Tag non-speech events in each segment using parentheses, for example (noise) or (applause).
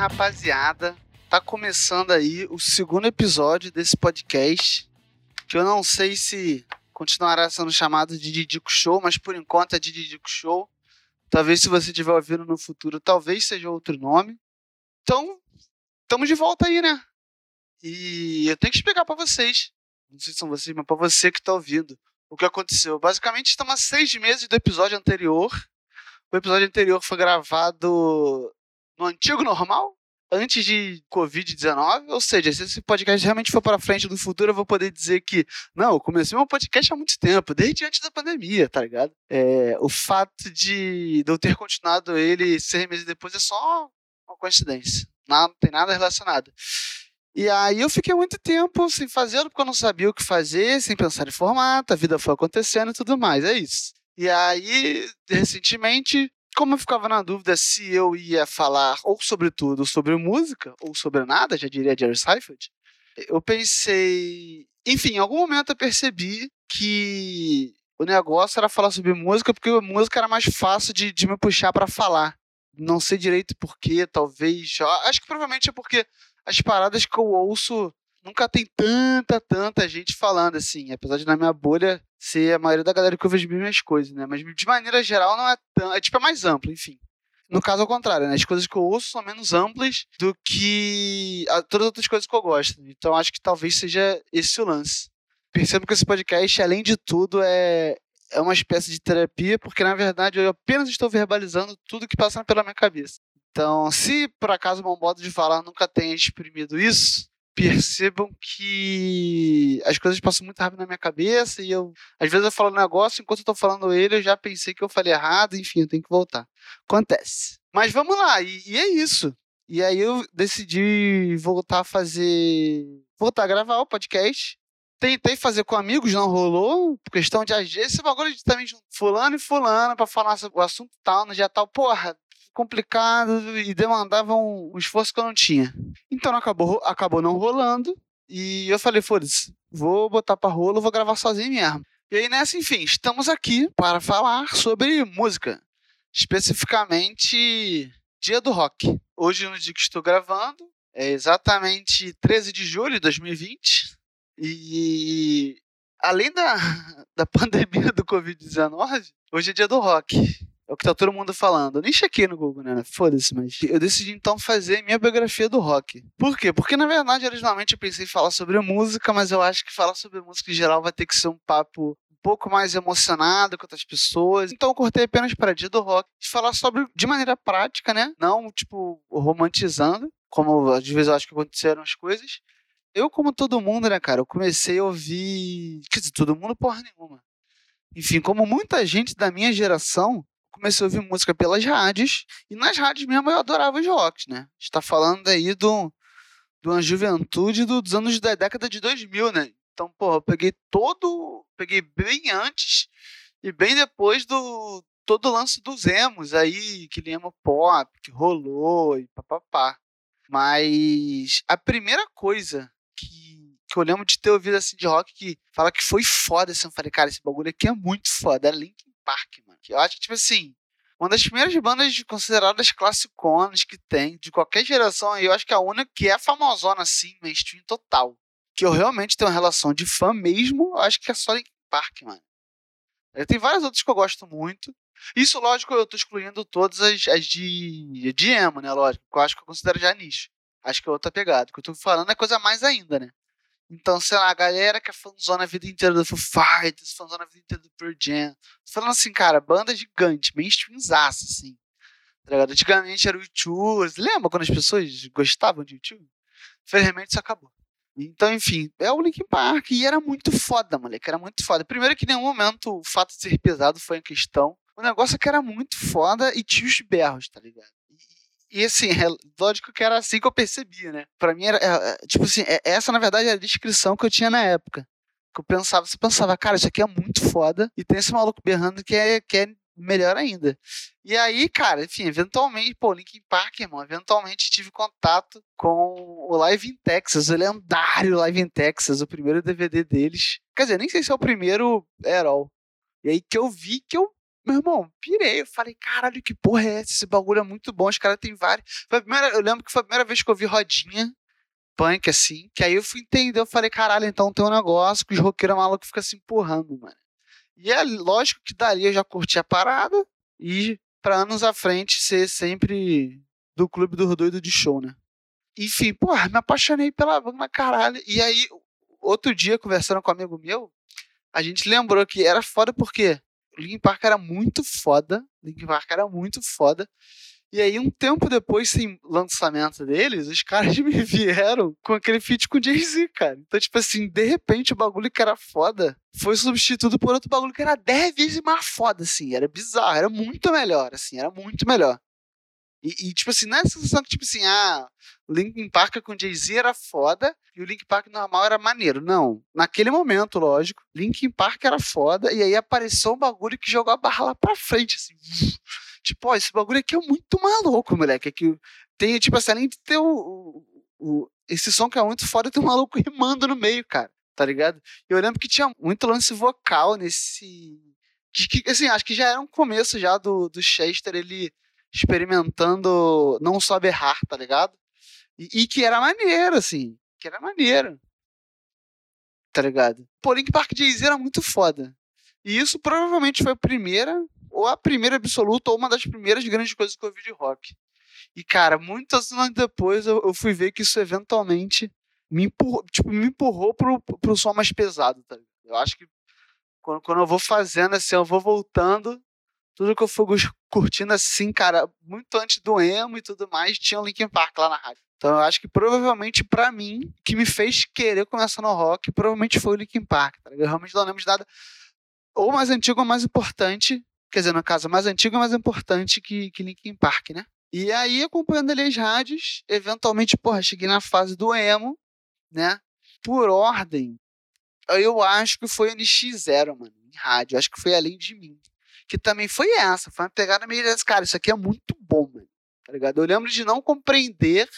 rapaziada? Tá começando aí o segundo episódio desse podcast, que eu não sei se continuará sendo chamado de Didico Show, mas por enquanto é Didico Show. Talvez se você estiver ouvindo no futuro, talvez seja outro nome. Então, estamos de volta aí, né? E eu tenho que explicar para vocês, não sei se são vocês, mas para você que tá ouvindo, o que aconteceu. Basicamente, estamos há seis meses do episódio anterior. O episódio anterior foi gravado no antigo normal, antes de Covid-19, ou seja, se esse podcast realmente for para frente no futuro, eu vou poder dizer que, não, eu comecei meu podcast há muito tempo, desde antes da pandemia, tá ligado? É, o fato de, de eu ter continuado ele seis meses depois é só uma coincidência, não, não tem nada relacionado. E aí eu fiquei muito tempo sem fazer, porque eu não sabia o que fazer, sem pensar em formato, a vida foi acontecendo e tudo mais, é isso. E aí, recentemente, como eu ficava na dúvida se eu ia falar ou sobre tudo, sobre música, ou sobre nada, já diria Jerry Seifert, eu pensei. Enfim, em algum momento eu percebi que o negócio era falar sobre música, porque a música era mais fácil de, de me puxar para falar. Não sei direito porquê, talvez. Acho que provavelmente é porque as paradas que eu ouço nunca tem tanta, tanta gente falando, assim. Apesar de na minha bolha ser a maioria da galera que ouve as mesmas coisas, né? Mas de maneira geral não é tão. É tipo, é mais amplo, enfim. No caso, ao contrário, né? As coisas que eu ouço são menos amplas do que todas as outras coisas que eu gosto. Então acho que talvez seja esse o lance. Percebo que esse podcast, além de tudo, é, é uma espécie de terapia, porque na verdade eu apenas estou verbalizando tudo que passa pela minha cabeça. Então, se por acaso o meu modo de falar nunca tenha exprimido isso, percebam que as coisas passam muito rápido na minha cabeça e eu, às vezes eu falo um negócio, enquanto eu tô falando ele, eu já pensei que eu falei errado, enfim, eu tenho que voltar. Acontece. Mas vamos lá, e, e é isso. E aí eu decidi voltar a fazer, voltar a gravar o podcast. Tentei fazer com amigos, não rolou. Por questão de agir, esse bagulho de também fulano e fulano para falar o assunto tal, no dia tal. Porra, complicado e demandava um, um esforço que eu não tinha. Então acabou, acabou não rolando. E eu falei, foda-se, vou botar pra rolo, vou gravar sozinho mesmo. E aí nessa, enfim, estamos aqui para falar sobre música. Especificamente Dia do Rock. Hoje, no dia que estou gravando, é exatamente 13 de julho de 2020. E além da, (laughs) da pandemia do Covid-19, hoje é dia do rock. Que tá todo mundo falando. Eu nem chequei no Google, né? Foda-se, mas eu decidi então fazer minha biografia do rock. Por quê? Porque na verdade, originalmente eu pensei em falar sobre música, mas eu acho que falar sobre música em geral vai ter que ser um papo um pouco mais emocionado com outras pessoas. Então eu cortei apenas para dia do rock. E falar sobre de maneira prática, né? Não, tipo, romantizando, como às vezes eu acho que aconteceram as coisas. Eu, como todo mundo, né, cara, eu comecei a ouvir. Quer dizer, todo mundo porra nenhuma. Enfim, como muita gente da minha geração, comecei a ouvir música pelas rádios, e nas rádios mesmo eu adorava os rocks, né? está falando aí de uma juventude do, dos anos da década de 2000, né? Então, porra, eu peguei todo, peguei bem antes e bem depois do todo o lance dos emos aí, aquele emo pop que rolou e papapá. Mas a primeira coisa que, que eu lembro de ter ouvido assim de rock que fala que foi foda, assim, eu falei, cara, esse bagulho aqui é muito foda, é Linkin Park, mano. Eu acho que, tipo assim, uma das primeiras bandas consideradas classiconas que tem, de qualquer geração, e eu acho que a única que é famosona, assim, mainstream total. Que eu realmente tenho uma relação de fã mesmo, eu acho que é só Linkin Park, mano. Tem várias outras que eu gosto muito. Isso, lógico, eu tô excluindo todas as, as de, de emo, né? Lógico, que eu acho que eu considero já nicho. Acho que é outra pegada. O que eu tô falando é coisa mais ainda, né? Então, sei lá, a galera que é fãzona a vida inteira do Foo Fighters, fãzona a vida inteira do Pearl Jam. Tô falando assim, cara, banda gigante, mainstreamzaça, assim. Tá ligado? Antigamente era o YouTube. Lembra quando as pessoas gostavam de YouTube? Infelizmente isso acabou. Então, enfim, é o Linkin Park e era muito foda, moleque, era muito foda. Primeiro que em nenhum momento o fato de ser pesado foi em questão. O negócio é que era muito foda e tinha os berros, tá ligado? E assim, é lógico que era assim que eu percebia, né? Pra mim era, é, é, tipo assim, é, essa na verdade era a descrição que eu tinha na época. Que eu pensava, você pensava, cara, isso aqui é muito foda, e tem esse maluco berrando que é, que é melhor ainda. E aí, cara, enfim, eventualmente, pô, Linkin Park, irmão, eventualmente tive contato com o Live in Texas, o lendário Live in Texas, o primeiro DVD deles. Quer dizer, nem sei se é o primeiro at all. E aí que eu vi que eu Meu irmão, pirei. Eu falei, caralho, que porra é essa? Esse bagulho é muito bom. Os caras têm vários. Primeira, eu lembro que foi a primeira vez que eu vi rodinha punk, assim. Que aí eu fui entender. Eu falei, caralho, então tem um negócio que os roqueiros malucos ficam se empurrando, mano. E é lógico que dali eu já curti a parada. E para anos à frente ser sempre do clube do doido de show, né? Enfim, porra, me apaixonei pela banda, caralho. E aí, outro dia, conversando com um amigo meu, a gente lembrou que era foda porque Linkin Park era muito foda. Linkin Park era muito foda. E aí, um tempo depois, sem lançamento deles, os caras (laughs) me vieram com aquele feat com Jay-Z, cara. Então, tipo assim, de repente, o bagulho que era foda foi substituído por outro bagulho que era 10 vezes mais foda, assim. Era bizarro, era muito melhor, assim, era muito melhor. E, e, tipo assim, não é a sensação que, tipo assim, ah, Linkin Park com Jay-Z era foda e o Linkin Park normal era maneiro. Não. Naquele momento, lógico, Linkin Park era foda e aí apareceu um bagulho que jogou a barra lá pra frente, assim. (laughs) Tipo, ó, esse bagulho aqui é muito maluco, moleque. É que tem, tipo assim, além de ter o, o, o, esse som que é muito foda, tem um maluco (laughs) rimando no meio, cara. Tá ligado? E eu lembro que tinha muito lance vocal nesse. Que, assim, acho que já era um começo já do, do Chester, ele experimentando não só berrar, tá ligado? E, e, que era maneiro, assim. Que era maneiro. Tá ligado? Pô, Link Park Jay-Z era muito foda. E isso provavelmente foi a primeira, ou a primeira absoluta, ou uma das primeiras grandes coisas que eu vi de rock. E, cara, muitos anos depois eu, eu fui ver que isso eventualmente me empurrou, tipo, me empurrou pro, pro som mais pesado, tá? Eu acho que quando, quando eu vou fazendo assim, eu vou voltando, tudo que eu fui curtindo assim, cara, muito antes do emo e tudo mais, tinha o Linkin Park lá na rádio. Então eu acho que provavelmente para mim, que me fez querer começar no rock, provavelmente foi o Linkin Park, tá? Eu realmente não lembro de nada ou mais antigo ou mais importante, quer dizer, no caso, mais antigo ou mais importante que, que Linkin Park, né? E aí, acompanhando ali as rádios, eventualmente, porra, cheguei na fase do emo, né? Por ordem, eu acho que foi NX0, mano, em rádio. Acho que foi além de mim que também foi essa. Foi uma pegada meio desse, cara, isso aqui é muito bom, mano. Tá ligado? Eu lembro de não compreender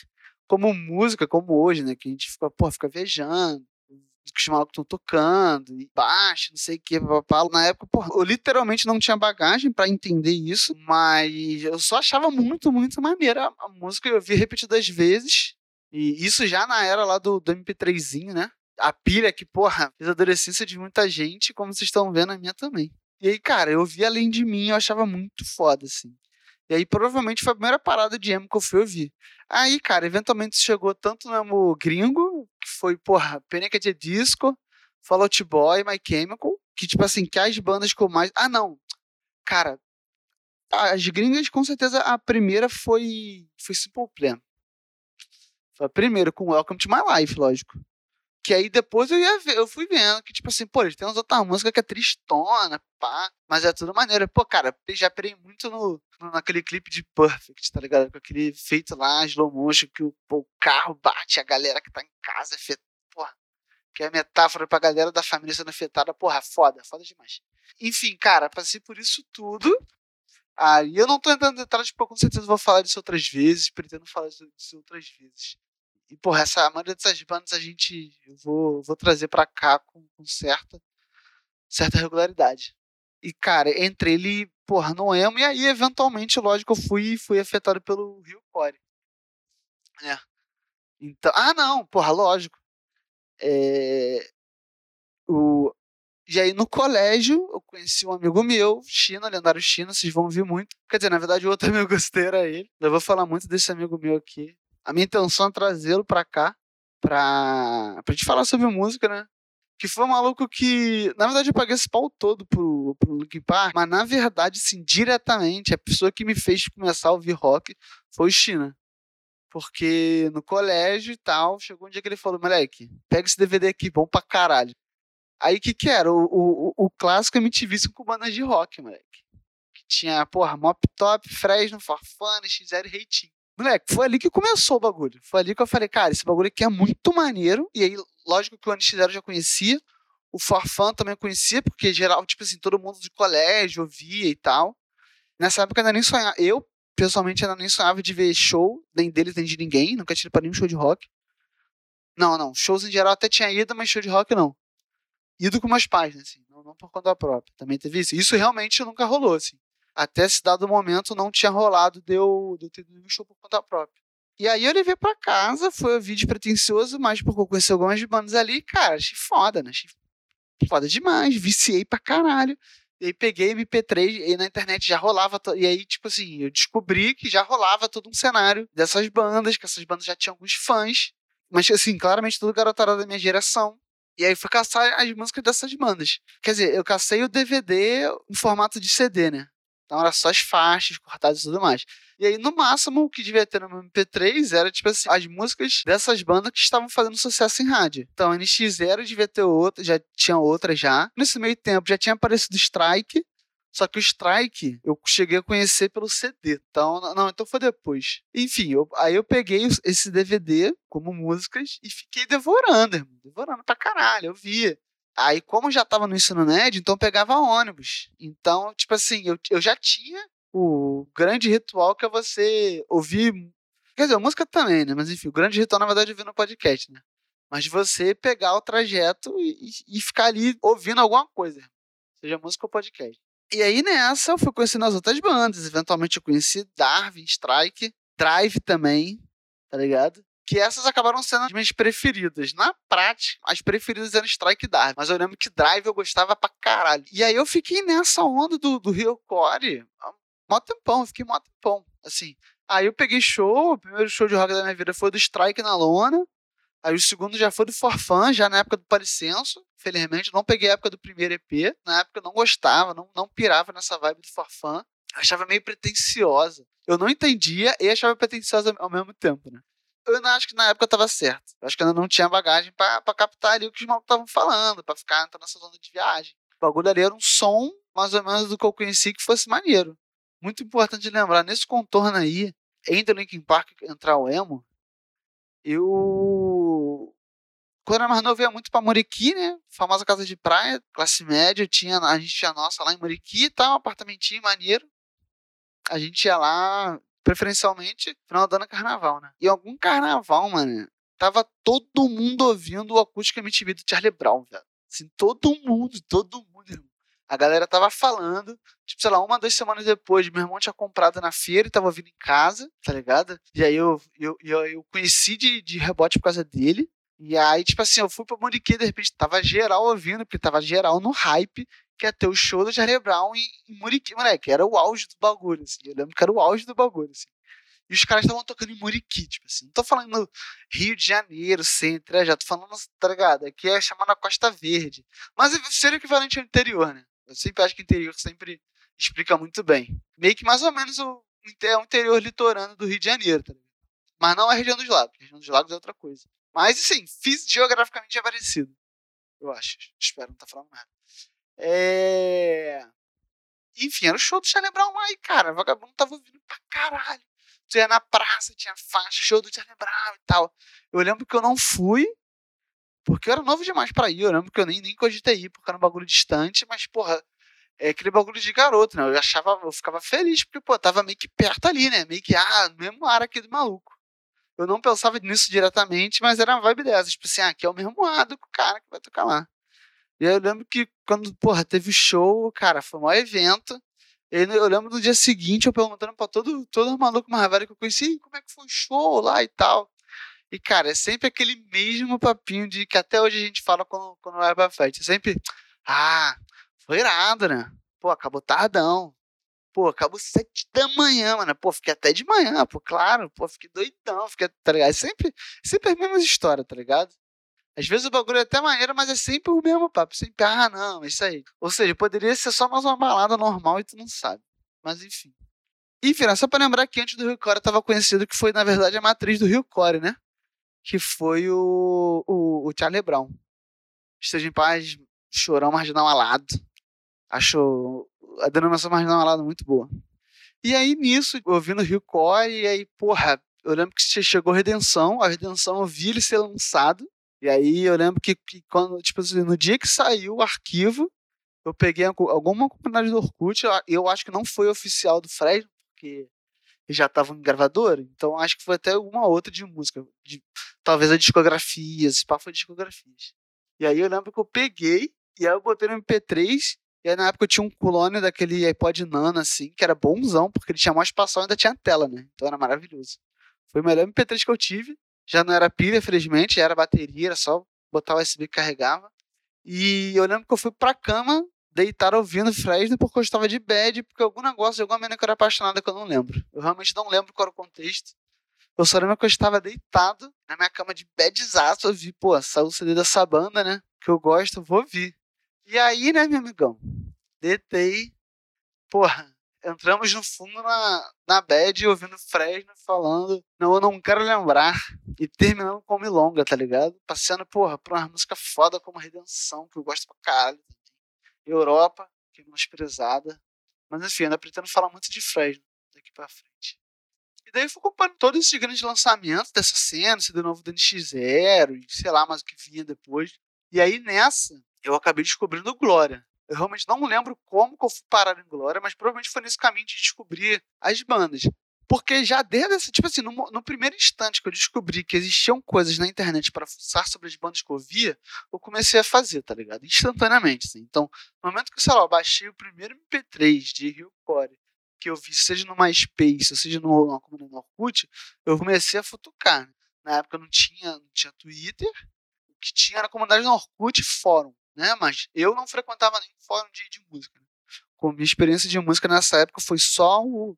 como música, como hoje, né? Que a gente fica, pô, fica viajando, que os malucos estão tocando, e baixo, não sei o que, papapá. Na época, pô, eu literalmente não tinha bagagem para entender isso, mas eu só achava muito, muito maneira a, música. Eu vi repetidas vezes, e isso já na era lá do, do MP3zinho, né? A pilha que, porra, fez a adolescência de muita gente, como vocês estão vendo, a minha também. E aí, cara, eu vi além de mim, eu achava muito foda, assim. E aí, provavelmente, foi a primeira parada de emo que eu fui ouvir. Aí, cara, eventualmente chegou tanto no emo gringo, que foi, porra, Panic! de Disco, Fall Out Boy, My Chemical, que, tipo assim, que as bandas que eu mais... Ah, não! Cara, as gringas, com certeza, a primeira foi, foi Simple Plan. Foi a primeira, com Welcome to My Life, lógico. Que aí depois eu ia ver, eu fui vendo que, tipo assim, pô, eles têm umas outras músicas que é tristona, pá, mas é tudo maneiro. Pô, cara, já perei muito no, no, naquele clipe de Perfect, tá ligado? Com aquele feito lá, slow motion, que o, pô, o carro bate, a galera que tá em casa, é porra, que é a metáfora pra galera da família sendo afetada, porra, foda, foda demais. Enfim, cara, passei por isso tudo. Aí eu não tô entrando em detalhes, porque com certeza vou falar disso outras vezes, pretendo falar disso outras vezes. E, porra, essa, a maioria dessas bandas a gente vou, vou trazer para cá com, com, certa, certa regularidade. E, cara, entre ele, porra, no emo, e aí, eventualmente, lógico, eu fui, fui afetado pelo Rio Core. É. Então, ah, não, porra, lógico. É, o, e aí, no colégio, eu conheci um amigo meu, China, lendário China, vocês vão ouvir muito. Quer dizer, na verdade, outro (laughs) amigo gostei era ele. Eu vou falar muito desse amigo meu aqui. A minha intenção é trazê-lo pra cá, pra, pra gente falar sobre música, né? Que foi um maluco que, na verdade, eu paguei esse pau todo pro, pro Linkin Park, mas na verdade, sim, diretamente, a pessoa que me fez começar a ouvir rock foi o China. Porque no colégio e tal, chegou um dia que ele falou: moleque, pega esse DVD aqui, bom pra caralho. Aí o que que era? O, o, o clássico MTV com bandas de rock, moleque. Que tinha, porra, Mop Top, Fresno, Farfana, XR e Reitinho. Moleque, foi ali que começou o bagulho. Foi ali que eu falei, cara, esse bagulho aqui é muito maneiro. E aí, lógico que o NX0 eu já conhecia. O Forfan também conhecia, porque geral, tipo assim, todo mundo de colégio ouvia e tal. Nessa época eu ainda nem sonhava. Eu, pessoalmente, ainda nem sonhava de ver show, nem deles, nem de ninguém. Nunca tinha ido pra nenhum show de rock. Não, não. Shows em geral até tinha ido, mas show de rock não. Ido com pais, né? Assim, não, não por conta própria. Também teve isso. Isso realmente nunca rolou, assim. Até esse dado momento não tinha rolado de eu, de eu ter ido show por conta própria. E aí eu levei pra casa, foi um vídeo pretencioso, mas porque eu conheci algumas bandas ali, cara, achei foda, né? Achei foda demais, viciei pra caralho. E aí peguei MP3 e na internet já rolava. E aí, tipo assim, eu descobri que já rolava todo um cenário dessas bandas, que essas bandas já tinham alguns fãs. Mas, assim, claramente tudo garotada da minha geração. E aí fui caçar as músicas dessas bandas. Quer dizer, eu cacei o DVD em formato de CD, né? Então era só as faixas cortadas e tudo mais. E aí, no máximo, o que devia ter no MP3 era, tipo assim, as músicas dessas bandas que estavam fazendo sucesso em rádio. Então, NX0 devia ter outra, já tinha outra já. Nesse meio tempo, já tinha aparecido Strike, só que o Strike eu cheguei a conhecer pelo CD. Então, não, então foi depois. Enfim, eu, aí eu peguei esse DVD como músicas e fiquei devorando, irmão. Devorando pra caralho, eu via. Aí, como já tava no ensino médio, então eu pegava ônibus. Então, tipo assim, eu, eu já tinha o grande ritual que é você ouvir. Quer dizer, música também, né? Mas enfim, o grande ritual, na verdade, é ouvir no podcast, né? Mas você pegar o trajeto e, e ficar ali ouvindo alguma coisa, seja música ou podcast. E aí nessa eu fui conhecendo as outras bandas. Eventualmente eu conheci Darwin, Strike, Drive também, tá ligado? Que essas acabaram sendo as minhas preferidas. Na prática, as preferidas eram Strike e Darwin. Mas eu lembro que Drive eu gostava pra caralho. E aí eu fiquei nessa onda do, do Rio Core mó tempão, fiquei mó tempão, assim. Aí eu peguei show, o primeiro show de rock da minha vida foi do Strike na Lona, aí o segundo já foi do Forfan, já na época do Paricenso, felizmente, não peguei a época do primeiro EP, na época eu não gostava, não, não pirava nessa vibe do Forfan, achava meio pretensiosa. Eu não entendia e achava pretensiosa ao mesmo tempo, né? Eu não acho que na época eu tava certo. Eu acho que eu não tinha bagagem para captar ali o que os malucos estavam falando, para ficar nessa zona de viagem. O bagulho ali era um som, mais ou menos, do que eu conheci que fosse maneiro muito importante lembrar, nesse contorno aí, entre o Linkin Park entrar o emo, eu quando era mais novo ia muito pra Muriqui, né? Famosa casa de praia, classe média, tinha, a gente tinha nossa lá em Muriqui e tal, um apartamentinho maneiro. A gente ia lá, preferencialmente, final do ano carnaval, né? E algum carnaval, mano, tava todo mundo ouvindo o acústico MTV do Charlie Brown, velho. Assim, todo mundo, todo mundo, irmão. A galera tava falando, tipo, sei lá, uma, duas semanas depois, meu irmão tinha comprado na feira e tava vindo em casa, tá ligado? E aí eu, eu, eu, eu conheci de, de rebote por causa dele. E aí, tipo assim, eu fui pra Monique, de repente tava geral ouvindo, porque tava geral no hype, que ia ter o show do Charlie Brown em, em Muriqui, moleque, era o auge do bagulho, assim, eu lembro que era o auge do bagulho, assim. E os caras estavam tocando em Muriqui, tipo assim, não tô falando Rio de Janeiro, centro, já tô falando, tá ligado, aqui é chamada Costa Verde, mas seria equivalente ao interior, né, eu sempre acho que o interior sempre explica muito bem. Meio que mais ou menos o, é o interior litorâneo do Rio de Janeiro, tá Mas não é a região dos lagos. A região dos lagos é outra coisa. Mas, assim, geograficamente é parecido. Eu acho. Espero não estar tá falando nada. É... Enfim, era o show do Charlie Brown lá e, cara, vagabundo tava ouvindo pra caralho. Tu ia na praça, tinha faixa, show do Charlie Brown e tal. Eu lembro que eu não fui, porque eu era novo demais para ir. Eu lembro que eu nem, nem cogitei ir, porque era um bagulho distante, mas, porra, é aquele bagulho de garoto, né? Eu achava, eu ficava feliz, porque, pô, tava meio que perto ali, né? Meio que, ah, no mesmo ar aqui do maluco. Eu não pensava nisso diretamente, mas era uma vibe dessa. Tipo assim, ah, aqui é o mesmo ar do cara que vai tocar lá. E eu lembro que quando, porra, teve o show, cara, foi um maior evento. Eu lembro no dia seguinte eu perguntando pra todo, todo maluco mais velho que eu conheci, como é que foi o show lá e tal. E, cara, é sempre aquele mesmo papinho de que até hoje a gente fala quando, quando vai pra festa. É sempre, ah, foi irado, né? Pô, acabou tardão. Pô, acabou sete da manhã, mano. Pô, fiquei até de manhã, pô, claro. Pô, fiquei doidão, fiquei, tá ligado? É sempre, sempre as mesmas histórias, tá ligado? Às vezes o bagulho é até maneiro, mas é sempre o mesmo papo. Sempre, ah, não, é isso aí. Ou seja, poderia ser só mais uma balada normal e tu não sabe. Mas enfim. Enfim, só pra lembrar que antes do Rio Core tava conhecido que foi, na verdade, a matriz do Rio Core, né? que foi o, o, o Charlie Brown. Esteja em paz, Chorão Marginal Alado. Acho a denominação Marginal Alado muito boa. E aí, nisso, ouvindo Rio Core, e aí, porra, eu lembro que chegou Redenção, a Redenção eu vi ele ser lançado, e aí eu lembro que, que quando, tipo assim, no dia que saiu o arquivo, eu peguei alguma comunidade do Orkut, eu, acho que não foi oficial do Fred, porque já estavam em gravadora, então acho que foi até uma outra de música, de, talvez a discografia, esse papo foi discografias. E aí eu lembro que eu peguei E aí eu botei no MP3, e aí na época eu tinha um clone daquele iPod Nano, assim, que era bonzão, porque ele tinha mais espaço e ainda tinha tela, né? Então era maravilhoso. Foi o melhor MP3 que eu tive. Já não era pilha, felizmente, era bateria, era só botar o USB que carregava. E eu lembro que eu fui pra cama deitar ouvindo Fresno porque eu estava de bad, porque algum negócio de alguma menina que eu era apaixonada que eu não lembro. Eu realmente não lembro qual era o contexto. Eu só lembro que eu estava deitado na minha cama de badzaço, eu vi, pô, saiu o CD dessa banda, né? Que eu gosto, vou ouvir. E aí, né, meu amigão? Deitei. Porra, entramos no fundo na, na bad ouvindo Fresno falando, não, eu não quero lembrar. E terminando com Milonga, tá ligado? Passeando, porra, por uma música foda como Redenção, que eu gosto pra caralho. Europa, que é menosprezada. Mas enfim, ainda pretendo falar muito de Fresno daqui pra frente. E daí eu fui acompanhando todos esses grandes lançamentos dessa cena, esse do novo do NX0 e sei lá mais o que vinha depois. E aí nessa, eu acabei descobrindo Glória. Eu realmente não lembro como que eu fui parar em Glória, mas provavelmente foi nesse caminho de descobrir as bandas. Porque já desde esse, tipo assim, no, no, primeiro instante que eu descobri que existiam coisas na internet para fuçar sobre as bandas que eu via, eu comecei a fazer, tá ligado? Instantaneamente, assim. Então, no momento que, sei lá, eu baixei o primeiro MP3 de Rio Core, que eu vi, seja no MySpace, seja no, na comunidade no Orkut, eu comecei a futucar. Né? Na época não tinha, não tinha Twitter, o que tinha era a comunidade no Orkut e fórum, né? Mas eu não frequentava nenhum fórum de, de música. Com minha experiência de música nessa época foi só o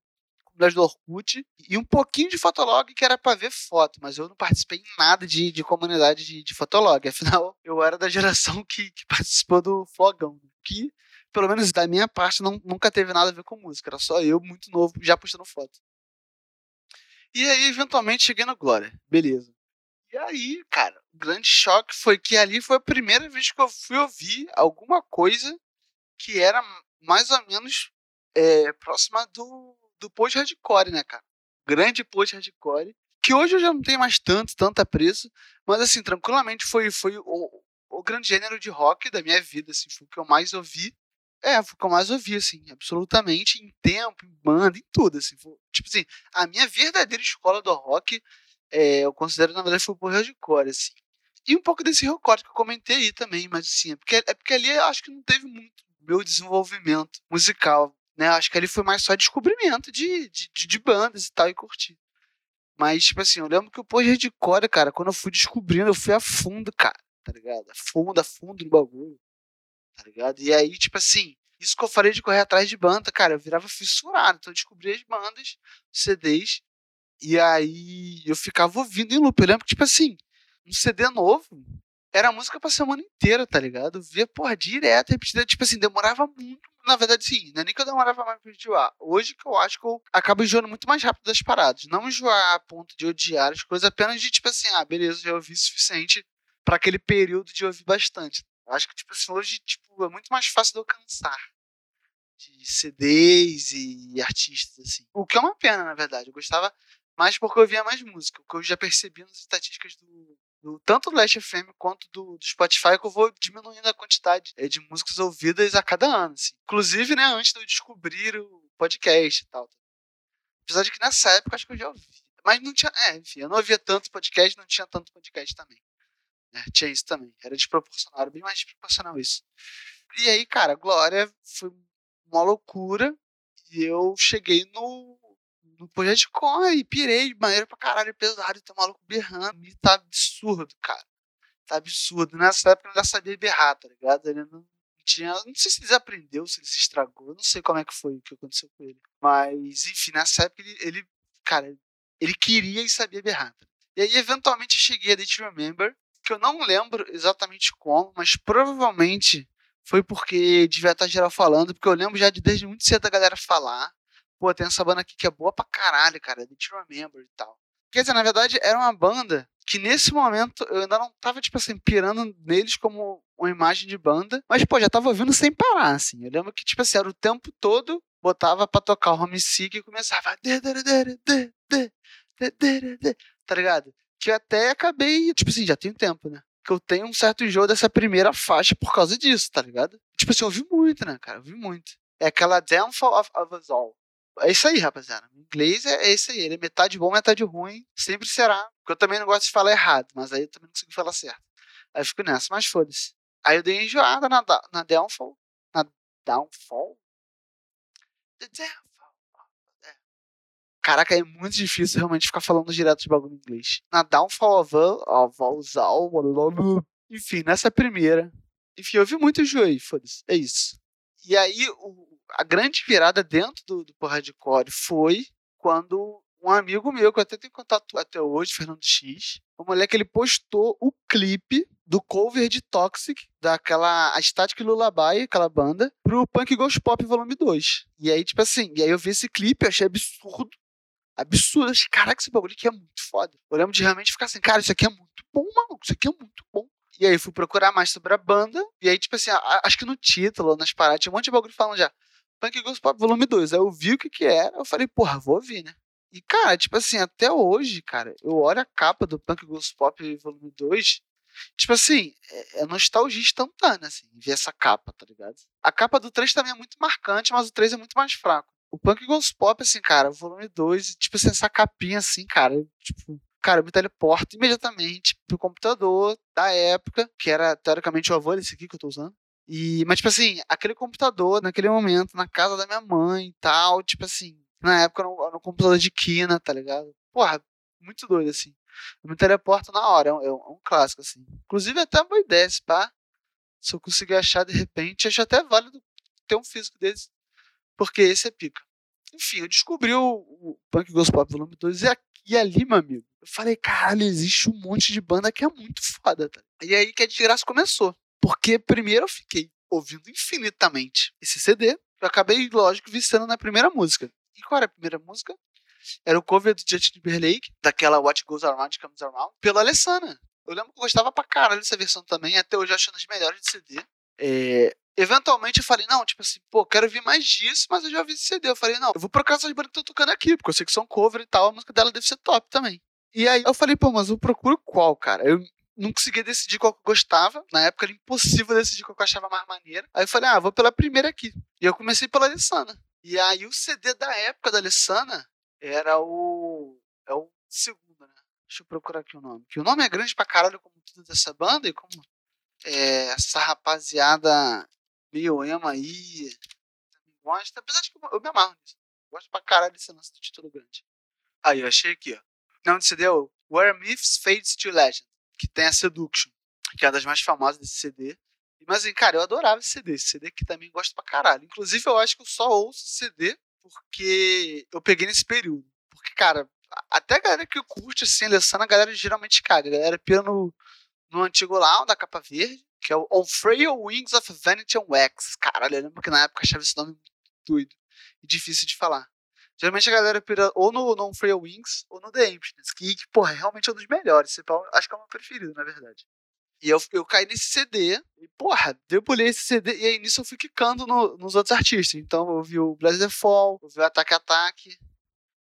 comunidade do Orkut e um pouquinho de Fotolog que era para ver foto, mas eu não participei em nada de, de comunidade de, de Fotolog. (laughs) Afinal, eu era da geração que, que participou do Fogão, que, pelo menos da minha parte, não, nunca teve nada a ver com música. Era só eu, muito novo, já postando foto. E aí, eventualmente, cheguei no Glória. Beleza. E aí, cara, grande choque foi que ali foi a primeira vez que eu fui ouvir alguma coisa que era mais ou menos é, próxima do, do post-hardcore, né, cara? Grande post-hardcore. Que hoje eu já não tenho mais tanto, tanto apreço. Mas, assim, tranquilamente foi, foi o, o grande gênero de rock da minha vida, assim. Foi o que eu mais ouvi. É, foi o que eu mais ouvi, assim, absolutamente, em tempo, em banda, em tudo, assim. Foi, tipo assim, a minha verdadeira escola do rock, é, eu considero, na verdade, foi o hardcore, assim. E um pouco desse rockcore que eu comentei aí também, mas assim, é porque, é porque ali eu acho que não teve muito meu desenvolvimento musical. Né? Acho que ali foi mais só descobrimento de, de, de bandas e tal, e curtir. Mas, tipo assim, eu lembro que o pós-hardcore, cara, quando eu fui descobrindo, eu fui a fundo, cara, tá ligado? A fundo, a fundo no bagulho, tá ligado? E aí, tipo assim, isso que eu falei de correr atrás de banda, cara, eu virava fissurado. Então eu descobri as bandas, CDs, e aí eu ficava ouvindo em loop. Eu lembro que, tipo assim, um CD novo, era música pra semana inteira, tá ligado? Eu via, porra, direto, repetida. Tipo assim, demorava muito. Na verdade, sim, não é nem que eu demorava mais pra enjoar. Hoje que eu acho que eu acabo enjoando muito mais rápido das paradas. Não enjoar a ponto de odiar as coisas, apenas de, tipo assim, ah, beleza, já ouvi o suficiente para aquele período de ouvir bastante. Acho que, tipo assim, hoje, tipo, é muito mais fácil de alcançar. De CDs e artistas, assim. O que é uma pena, na verdade. Eu gostava mais porque eu ouvia mais música. O que eu já percebi nas estatísticas do, do, tanto do Last FM quanto do, do, Spotify, que eu vou diminuindo a quantidade é, de músicas ouvidas a cada ano. Assim. Inclusive, né, antes de eu descobrir o podcast e tal. Apesar de que nessa época acho que eu já ouvi. Mas não tinha. É, enfim, eu não ouvia tanto podcast, não tinha tanto podcast também. Né? Tinha isso também. Era desproporcional, era bem mais desproporcional isso. E aí, cara, Glória foi uma loucura. E eu cheguei no no projeto corre e pirei, maneiro pra caralho, pesado, tem um maluco berrando, e tá absurdo, cara. Tá absurdo. Nessa época ele já sabia berrar, tá ligado? Ele não tinha. Não sei se ele desaprendeu, se ele se estragou, eu não sei como é que foi o que aconteceu com ele. Mas, enfim, nessa época ele, ele cara, ele queria e sabia berrar. E aí, eventualmente, cheguei a Date Remember, que eu não lembro exatamente como, mas provavelmente foi porque devia estar geral falando, porque eu lembro já de desde muito cedo a galera falar pô, tem essa banda aqui que é boa pra caralho, cara, The True Remember e tal. Quer dizer, na verdade, era uma banda que nesse momento eu ainda não tava, tipo assim, pirando neles como uma imagem de banda, mas, pô, já tava ouvindo sem parar, assim. Eu lembro que, tipo assim, era o tempo todo, botava pra tocar o Home Sick e começava. Tá ligado? Que até acabei, tipo assim, já tem tempo, né? Que eu tenho um certo enjoo dessa primeira faixa por causa disso, tá ligado? Tipo assim, eu ouvi muito, né, cara? Eu ouvi muito. É aquela Downfall of, of Us All. É isso aí, rapaziada. O inglês é, é isso aí. Ele é metade bom, metade ruim. Sempre será. Porque eu também não gosto de falar errado, mas aí eu também não consigo falar certo. Aí eu fico nessa, mas foda-se. Aí eu dei enjoada na, na Downfall. Na Downfall? The Downfall. É. Caraca, é muito difícil realmente ficar falando direto de bagulho em inglês. Na Downfall of Valzal. Enfim, nessa primeira. Enfim, eu vi muito enjoei, foda-se. É isso. E aí, o, a grande virada dentro do, do hardcore foi quando um amigo meu, que eu até tenho contato até hoje, Fernando X, o moleque ele postou o clipe do cover de Toxic, daquela a Static Lullaby, aquela banda, pro Punk Ghost Pop Volume 2. E aí, tipo assim, e aí eu vi esse clipe, achei absurdo. Absurdo. Achei, caraca, esse bagulho aqui é muito foda. Eu lembro de realmente ficar assim, cara, isso aqui é muito bom, mano. Isso aqui é muito bom. E aí fui procurar mais sobre a banda. E aí, tipo assim, acho que no título, nas paradas, tinha um monte de bagulho falando já. Punk Ghost Pop Volume 2. Aí eu vi o que que era, eu falei, porra, vou ouvir, né? E, cara, tipo assim, até hoje, cara, eu olho a capa do Punk Ghost Pop Volume 2, tipo assim, é, é nostalgia instantânea, assim, ver essa capa, tá ligado? A capa do 3 também é muito marcante, mas o 3 é muito mais fraco. O Punk Ghost Pop, assim, cara, volume 2, tipo assim, essa capinha, assim, cara, tipo, cara, eu me teleporto imediatamente pro computador da época, que era, teoricamente, o avô desse aqui que eu tô usando. E, mas, tipo assim, aquele computador, naquele momento, na casa da minha mãe e tal, tipo assim, na época no, no computador de quina, tá ligado? Porra, muito doido, assim. Eu me teleporto na hora, é um, é um clássico, assim. Inclusive, até uma ideia, se pá. Se eu conseguir achar de repente, acho até válido ter um físico desse, porque esse é pica. Enfim, eu descobri o, o Punk Ghost Pop Volume 2 e, e ali, meu amigo, eu falei, caralho, existe um monte de banda que é muito foda, tá? E aí que a desgraça começou. Porque primeiro eu fiquei ouvindo infinitamente esse CD, eu acabei, lógico, viciando na primeira música. E qual era a primeira música? Era o cover do Justin Timberlake, daquela What Goes Around Comes Around, pela Alessana. Eu lembro que eu gostava pra caralho dessa versão também, até hoje achando as melhores de CD. É, eventualmente eu falei, não, tipo assim, pô, quero ouvir mais disso, mas eu já ouvi esse CD. Eu falei, não, eu vou procurar essas bandas que estão tocando aqui, porque eu sei que são cover e tal, a música dela deve ser top também. E aí eu falei, pô, mas eu procuro qual, cara? Eu não conseguia decidir qual que eu gostava. Na época era impossível decidir qual que eu achava mais maneira. Aí eu falei, ah, vou pela primeira aqui. E eu comecei pela Alessana. E aí o CD da época da Alessana era o. É o segundo, né? Deixa eu procurar aqui o nome. Que o nome é grande pra caralho, como tudo dessa banda, e como é, essa rapaziada meio emo aí gosta. Apesar de que eu, me amarro nisso. Gosto pra caralho desse do título grande. Aí, eu achei aqui, ó. Não, CD é Where Myths Fades to Legend, que tem a Seduction, que é uma das mais famosas desse CD. Mas, assim, cara, eu adorava esse CD. Esse CD que também gosto pra caralho. Inclusive, eu acho que eu só ouço CD porque eu peguei nesse período. Porque, cara, até a galera que curte, assim, Alessandra, a galera geralmente caga. A galera pira no, no antigo lá, da capa verde, que é o On Frail Wings of Vanity and Wax. Caralho, eu lembro que na época achava esse nome muito doido e difícil de falar. Geralmente a galera pira ou no, no Frail Wings ou no The Emptiness, que, que, porra, é realmente um dos melhores. Acho que é o meu preferido, na verdade. E eu, eu caí nesse CD, e porra, debulhei esse CD, e aí nisso eu fui quicando no, nos outros artistas. Então eu ouvi o Blazer Fall, ouvi o Ataque Ataque.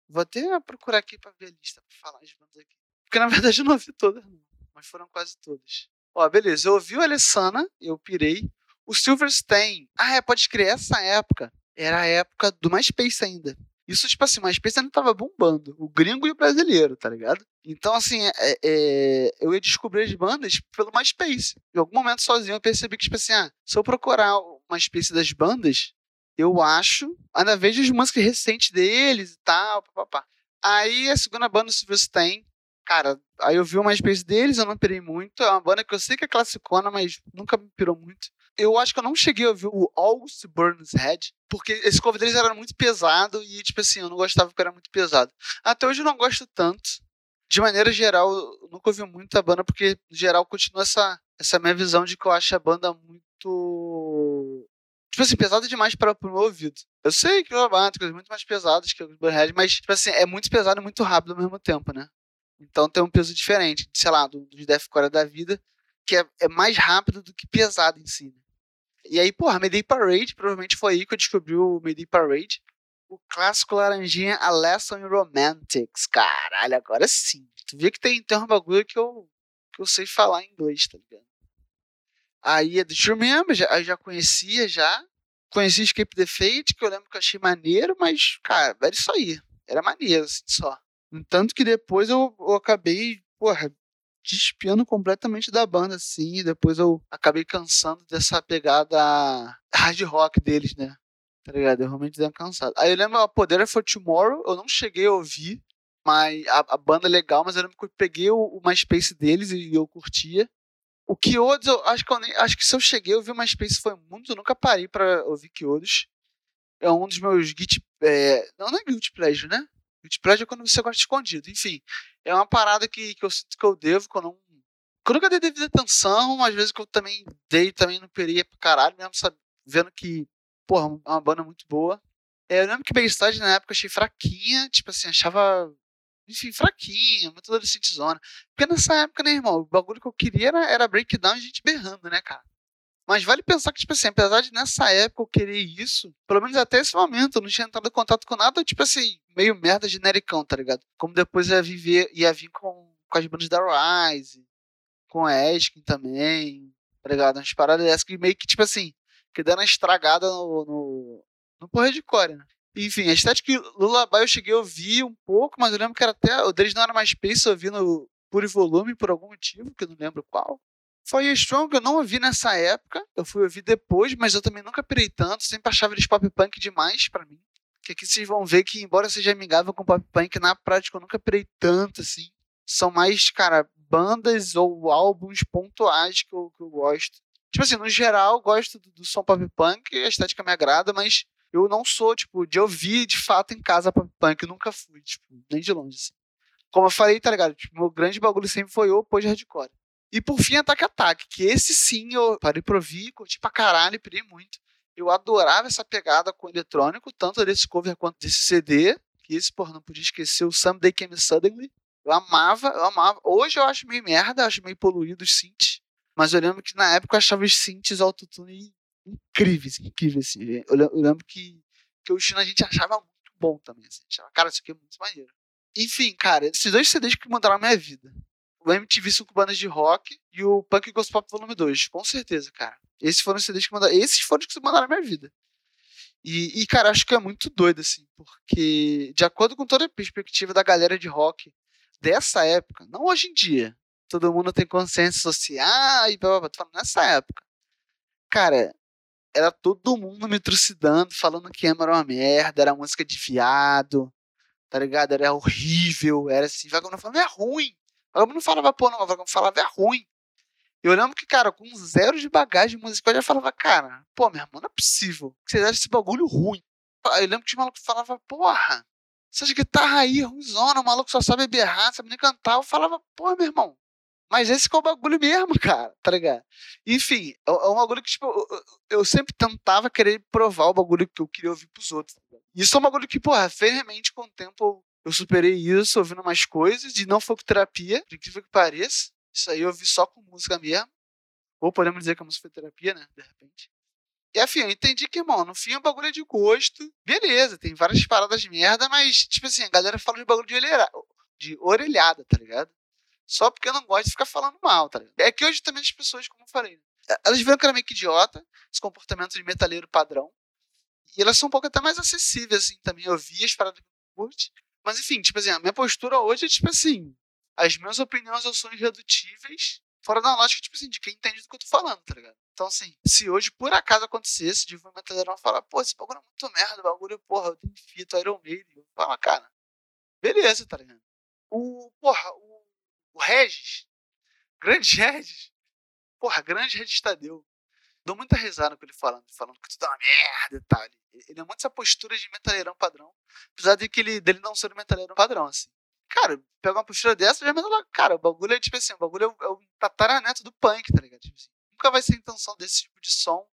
Vou até procurar aqui pra ver a lista pra falar as bandas aqui. Porque na (laughs) verdade eu não ouvi todas, não, mas foram quase todas. Ó, beleza, eu ouvi o Alessana, eu pirei. O Silverstein, ah, é, pode crer, essa época era a época do MySpace ainda. Isso, tipo assim, o MySpace ainda tava bombando. O gringo e o brasileiro, tá ligado? Então, assim, é, é, eu ia descobrir as bandas pelo MySpace. Em algum momento, sozinho, eu percebi que, tipo assim, ah, se eu procurar o MySpace das bandas, eu acho, ainda vejo as músicas recentes deles e tal, papapá. Aí a segunda banda, o Silverstein, cara, aí eu vi o MySpace deles, eu não pirei muito. É uma banda que eu sei que é classicona, mas nunca me pirou muito eu acho que eu não cheguei a ouvir o August Burns Head, porque esse cover deles era muito pesado e, tipo assim, eu não gostava porque era muito pesado. Até hoje eu não gosto tanto. De maneira geral, eu nunca ouvi muito a banda, porque, no geral, continua essa, essa minha visão de que eu acho a banda muito. Tipo assim, pesada demais para o meu ouvido. Eu sei que é uma coisas muito mais pesadas que o Head, mas, tipo assim, é muito pesado e muito rápido ao mesmo tempo, né? Então tem um peso diferente, sei lá, dos do Deathcore da vida, que é, é, mais rápido do que pesado em si. Né? E aí, porra, Mayday Parade, provavelmente foi aí que eu descobri o Mayday Parade. O clássico laranjinha A Lesson in Romantics. Caralho, agora sim. Tu vê que tem, tem um bagulho que eu, que eu sei falar em inglês, tá ligado? Aí é do Remember, já, eu já conhecia já. Conheci Escape the Fate, que eu lembro que eu achei maneiro, mas, cara, era isso aí. Era maneiro, assim, só. Tanto que depois eu, eu acabei, porra, despiando completamente da banda, assim, e depois eu acabei cansando dessa pegada hard rock deles, né? Tá ligado? Eu realmente dei cansado. Aí eu lembro, a Poder for Tomorrow, eu não cheguei a ouvir, mas a, a banda é legal, mas eu lembro que eu peguei o, o MySpace deles e eu curtia. O Kyodos, eu acho que, eu nem, acho que se eu cheguei a ouvir o MySpace foi muito, eu nunca parei pra ouvir Kyodos. É um dos meus Git, é, não, não é Guilty Pleasure, né? Pleasure é quando você gosta escondido. Enfim, é uma parada que, que eu sinto que eu devo, que eu eu nunca dei devida atenção, às vezes que eu também dei, também não queria pra caralho, mesmo sabe, vendo que, porra, é uma banda muito boa. É, eu lembro que Bayside na época eu achei fraquinha, tipo assim, achava, enfim, fraquinha, muito adolescente zona. Porque nessa época, né, irmão, o bagulho que eu queria era, era breakdown e gente berrando, né, cara? Mas vale pensar que, tipo assim, apesar de nessa época eu querer isso, pelo menos até esse momento, eu não tinha entrado em contato com nada, tipo assim, meio merda genericão, tá ligado? Como depois ia, viver, ia vir com, com as bandas da Rise, com a Eskin também, tá ligado? Umas paradas dessas que meio que, tipo assim, que deram estragada no, no, no porra de core, né? Enfim, a estética Lullaby eu cheguei a ouvir um pouco, mas eu lembro que era até. O deles não era mais Space, eu ouvi no puro volume por algum motivo, que eu não lembro qual. Fire Strong eu não ouvi nessa época, eu fui ouvir depois, mas eu também nunca pirei tanto, sempre achava eles pop punk demais para mim. Que aqui vocês vão ver que, embora seja amigável com pop punk, na prática eu nunca pirei tanto assim. São mais, cara, bandas ou álbuns pontuais que eu, que eu gosto. Tipo assim, no geral, eu gosto do, do som pop punk, a estética me agrada, mas eu não sou, tipo, de ouvir de fato em casa pop punk, eu nunca fui, tipo, nem de longe, assim. Como eu falei, tá ligado? Tipo, meu grande bagulho sempre foi o pós hardcore. E por fim, Ataque Ataque, que esse sim eu parei pra ouvir, curti pra caralho, pirei muito. Eu adorava essa pegada com eletrônico, tanto desse cover quanto desse CD. Que esse, porra, não podia esquecer o Someday Came Suddenly. Eu amava, eu amava. Hoje eu acho meio merda, acho meio poluído os synths. Mas eu lembro que na época eu achava os synths autotune incríveis, incríveis, assim. Eu, lembro que, que o China a gente achava muito bom também, assim. Achava, cara, isso aqui é muito maneiro. Enfim, cara, esses dois CDs que mudaram a minha vida o MTV 5 bandas de rock e o Punk Ghost Pop Volume 2. Com certeza, cara. Esses foram os CDs que mandaram. Esses foram os que mandaram na minha vida. E, e, cara, acho que é muito doido, assim, porque, de acordo com toda a perspectiva da galera de rock dessa época, não hoje em dia, todo mundo tem consciência social e blá, blá, blá, tô falando nessa época. Cara, era todo mundo me trucidando, falando que Emo era uma merda, era música de viado, tá ligado? Era horrível, era assim, vagabundo falando, é ruim. Eu não falava, pô, não, eu falava, é ruim. Eu lembro que, cara, com zero de bagagem musical, eu já falava, cara, pô, meu irmão, não é possível que você acha esse bagulho ruim. Eu lembro que os malucos falavam, porra, essas guitarras aí, ruimzona, o maluco só sabe berrar, sabe nem cantar. Eu falava, porra, meu irmão, mas esse que é o bagulho mesmo, (laughs) cara, tá ligado? Enfim, é, é um bagulho que, tipo, eu, sempre tentava querer provar o bagulho que eu queria ouvir pros outros. Tá isso é um bagulho que, porra, ferremente com o tempo eu superei isso ouvindo mais coisas e não foi com terapia, por incrível que pareça. Isso aí eu ouvi só com música mesmo. Ou podemos dizer que a música foi terapia, né? De repente. E afim, eu entendi que, irmão, no fim o bagulho é de gosto. Beleza, tem várias paradas de merda, mas, tipo assim, a galera fala de bagulho de, de orelhada, tá ligado? Só porque eu não gosto de ficar falando mal, tá ligado? É que hoje também as pessoas, como eu falei, né? elas viram que era meio que idiota, esse comportamento de metaleiro padrão. E elas são um pouco até mais acessíveis, assim, também. Eu vi as paradas que eu curte. Mas enfim, tipo assim, a minha postura hoje é tipo assim: as minhas opiniões são irredutíveis, fora da lógica, tipo assim, de quem entende do que eu tô falando, tá ligado? Então, assim, se hoje por acaso acontecesse de um metaleirão falar, pô, esse bagulho é muito merda, o bagulho, porra, eu tenho fito, Iron Maiden, eu falo, cara, beleza, tá ligado? O, porra, o, o Regis, (laughs) grande Regis, porra, grande Regis Tadeu, dou muita risada com ele falando, falando que tudo é uma merda e tal. Ele, é muito essa postura de metaleirão padrão, apesar de que ele, dele não ser um metaleirão padrão, assim. Cara, pega uma postura dessa, já manda cara, o bagulho é tipo assim, o bagulho é o, é o tataraneto do punk, tá ligado? Tipo assim, nunca vai ser a intenção desse tipo de som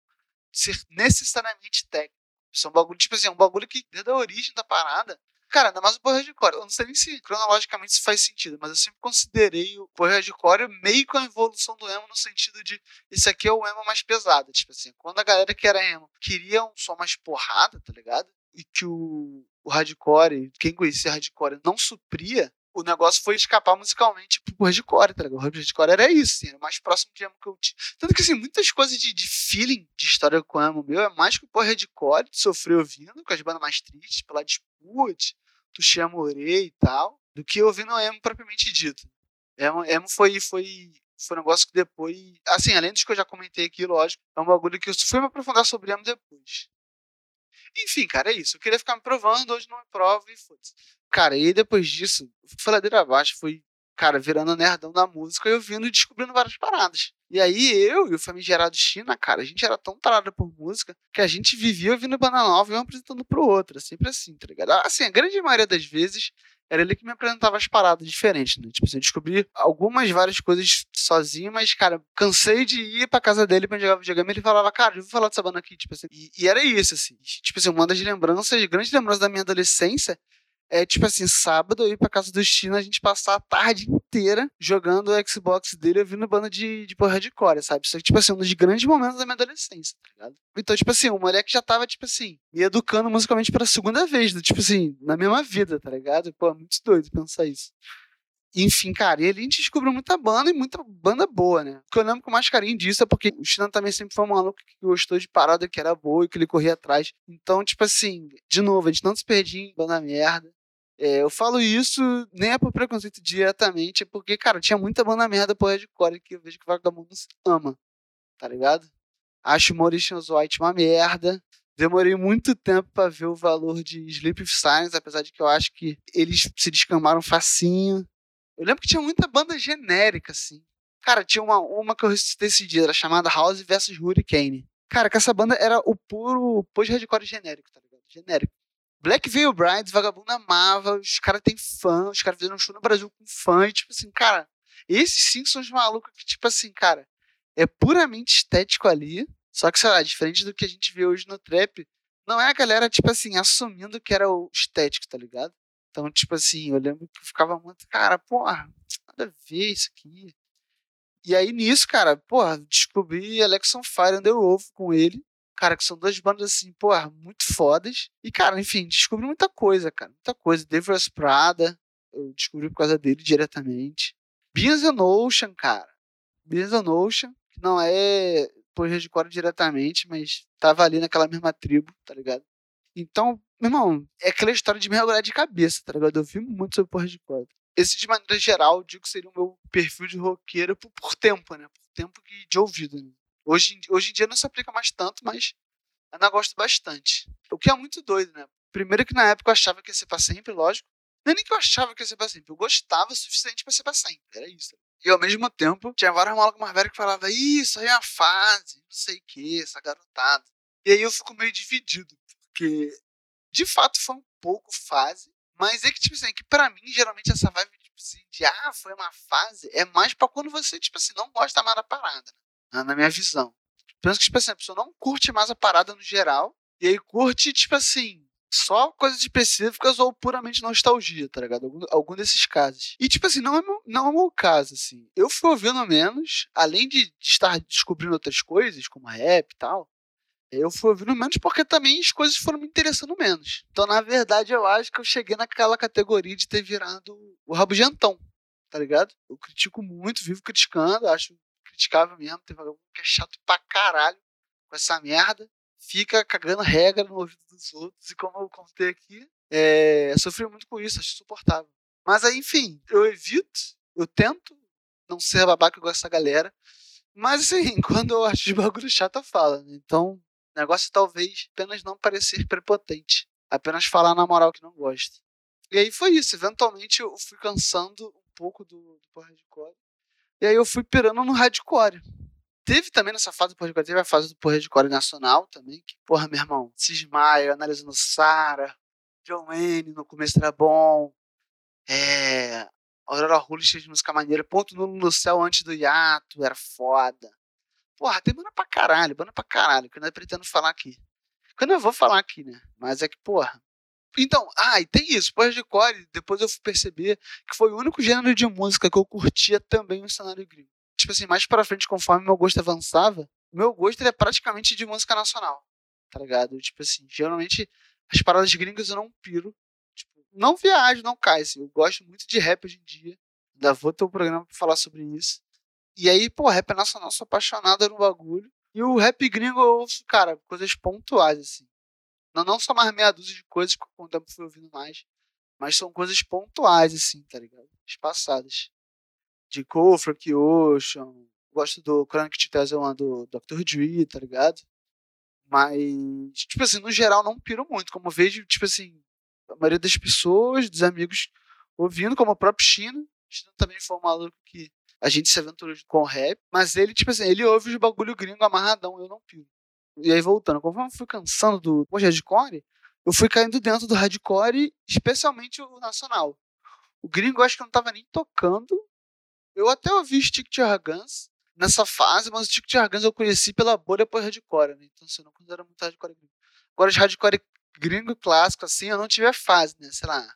ser necessariamente técnico. Isso é um bagulho, tipo assim, é um bagulho que desde a origem da parada Cara, ainda mais o Power Hardcore. Eu não sei nem se cronologicamente isso faz sentido, mas eu sempre considerei o Power Hardcore meio com a evolução do emo no sentido de isso aqui é o emo mais pesado. Tipo assim, quando a galera que era emo queria um som mais porrada, tá ligado? E que o, o hardcore, quem conhecia hardcore, não supria, o negócio foi escapar musicalmente pro hardcore, tá ligado? O hardcore era isso, assim, era o mais próximo de emo que eu tinha. Tanto que, assim, muitas coisas de, de feeling de história com emo meu é mais que o hardcore sofreu ouvindo, com as bandas mais tristes, pela disputa, Tuxia Morei e tal, do que ouvindo emo propriamente dito. Emo, emo foi, foi, foi um negócio que depois. Assim, além dos que eu já comentei aqui, lógico, é um bagulho que eu fui me aprofundar sobre emo depois. Enfim, cara, é isso. Eu queria ficar me provando, hoje não me provo e foda-se. Cara, e depois disso, fui ladeira abaixo, fui, cara, virando nerdão da música e eu vindo e descobrindo várias paradas. E aí eu e o famigerado China, cara, a gente era tão parado por música que a gente vivia ouvindo banda nova e um apresentando pro outro. É sempre assim, tá ligado? Assim, a grande maioria das vezes era ele que me apresentava as paradas diferentes, né? Tipo assim, eu descobri algumas, várias coisas sozinho, mas, cara, cansei de ir pra casa dele pra jogar videogame ele falava, cara, eu vou falar dessa banda aqui, tipo assim. E, e, era isso, assim. Tipo assim, uma das lembranças, grandes lembranças da minha adolescência é tipo assim, sábado eu ir pra casa do Chino, a gente passar a tarde inteira jogando o Xbox dele ouvindo banda de, de porra de core, sabe? Isso é tipo assim, um dos grandes momentos da minha adolescência, tá ligado? Então, tipo assim, o moleque já tava, tipo assim, me educando musicalmente pela segunda vez, tipo assim, na mesma vida, tá ligado? Pô, muito doido pensar isso. Enfim, cara, e ali a gente descobriu muita banda e muita banda boa, né? O que eu lembro com mais carinho disso é porque o China também sempre foi um maluco que gostou de parada que era boa e que ele corria atrás. Então, tipo assim, de novo, a gente não se perdia em banda merda. É, eu falo isso nem é por preconceito diretamente, é porque, cara, tinha muita banda merda por hardcore que eu vejo que o vagabundo ama, tá ligado? Acho Mauritius White uma merda. Demorei muito tempo para ver o valor de Sleep of Silence, apesar de que eu acho que eles se descamaram facinho. Eu lembro que tinha muita banda genérica, assim. Cara, tinha uma, uma que eu decidi, era chamada House vs Hurricane. Cara, que essa banda era o puro post-hardcore genérico, tá ligado? Genérico. Black Veil Brides, vagabundo amava, os caras têm fã, os caras fizeram um show no Brasil com fã, e tipo assim, cara, esses sim são os malucos que, tipo assim, cara, é puramente estético ali, só que, sei lá, diferente do que a gente vê hoje no trap, não é a galera, tipo assim, assumindo que era o estético, tá ligado? Então, tipo assim, eu lembro que eu ficava muito, cara, porra, nada a ver isso aqui. E aí nisso, cara, porra, descobri Alex on Fire and the Wolf com ele. Cara, que são duas bandas assim, porra, muito fodas. E, cara, enfim, descobri muita coisa, cara. Muita coisa. Davis Prada, eu descobri por causa dele diretamente. Beans and Ocean, cara. Beans and Ocean, que não é por hardcore diretamente, mas tava ali naquela mesma tribo, tá ligado? Então, meu irmão, é aquela história de mergulhar de cabeça, tá ligado? Eu vi muito sobre porra de. Esse, de maneira geral, digo que seria o meu perfil de roqueiro por, por tempo, né? Por tempo de ouvido, né? Hoje, hoje em dia não se aplica mais tanto, mas ainda gosto bastante. O que é muito doido, né? Primeiro que na época eu achava que ia ser pra sempre, lógico. Não é nem que eu achava que ia ser pra sempre. Eu gostava o suficiente pra ser pra sempre. Era isso. E ao mesmo tempo, tinha vários malucos mais velhos que falavam, isso aí é uma fase, não sei o que, essa garotada. E aí eu fico meio dividido, porque de fato foi um pouco fase, mas é que, tipo assim, é que pra mim, geralmente, essa vibe tipo assim, de ah, foi uma fase, é mais pra quando você, tipo assim, não gosta mais da parada, né? Na minha visão. Penso que, tipo assim, a pessoa não curte mais a parada no geral, e aí curte, tipo assim, só coisas específicas ou puramente nostalgia, tá ligado? Algum, algum desses casos. E, tipo assim, não é, meu, não é o meu caso, assim. Eu fui ouvindo menos, além de, de estar descobrindo outras coisas, como rap e tal, eu fui ouvindo menos porque também as coisas foram me interessando menos. Então, na verdade, eu acho que eu cheguei naquela categoria de ter virado o rabugentão, tá ligado? Eu critico muito, vivo criticando, acho criticável mesmo. Tem vagabundo que é chato pra caralho com essa merda. Fica cagando regra no ouvido dos outros. E como eu contei aqui, é, sofri muito com isso, acho insuportável. Mas aí, enfim, eu evito, eu tento não ser babaca igual essa galera. Mas assim, (laughs) quando eu acho de bagulho chato, eu falo. Né? Então, negócio talvez apenas não parecer prepotente. Apenas falar na moral que não gosta. E aí foi isso. Eventualmente eu fui cansando um pouco do, do porra de código. E aí eu fui pirando no hardcore. Teve também nessa fase do hardcore, teve a fase do hardcore nacional também, que, porra, meu irmão, Cismaio, analisando Sara, John Wayne, no começo era bom. É, Aurora Rules de música maneira, Ponto Nulo no Céu antes do hiato, era foda. Porra, tem banda pra caralho, banda pra caralho, que eu não pretendo falar aqui. Quando eu vou falar aqui, né? Mas é que, porra, então, ah, e tem isso, pós de core, depois eu fui perceber que foi o único gênero de música que eu curtia também no cenário gringo. Tipo assim, mais pra frente, conforme meu gosto avançava, meu gosto é praticamente de música nacional, tá ligado? Tipo assim, geralmente as paradas gringas eu não piro. Tipo, não viajo, não cai, assim, eu gosto muito de rap hoje em dia. Ainda vou ter um programa pra falar sobre isso. E aí, pô, rap nacional, sou apaixonado no bagulho. E o rap gringo eu ouço, cara, coisas pontuais, assim. Não, não só mais meia dúzia de coisas que com o tempo fui ouvindo mais, mas são coisas pontuais, assim, tá ligado? Espaçadas. de Frank Ocean. Gosto do Chronic 2001 do Dr. Dre, tá ligado? Mas, tipo assim, no geral não piro muito. Como vejo, tipo assim, a maioria das pessoas, dos amigos, ouvindo, como o próprio China. China também foi um maluco que a gente se aventurou com rap. Mas ele, tipo assim, ele ouve os bagulho gringo amarradão, eu não piro. E aí, voltando, conforme eu fui cansando do hardcore, eu fui caindo dentro do hardcore, especialmente o nacional. O gringo eu acho que não tava nem tocando. Eu até ouvi Stick to Guns nessa fase, mas o Stick to Guns eu conheci pela bolha depois hardcore, né? Então você assim, não considera muito hardcore gringo. Agora, de hardcore gringo clássico, assim, eu não tive a fase, né? Sei lá,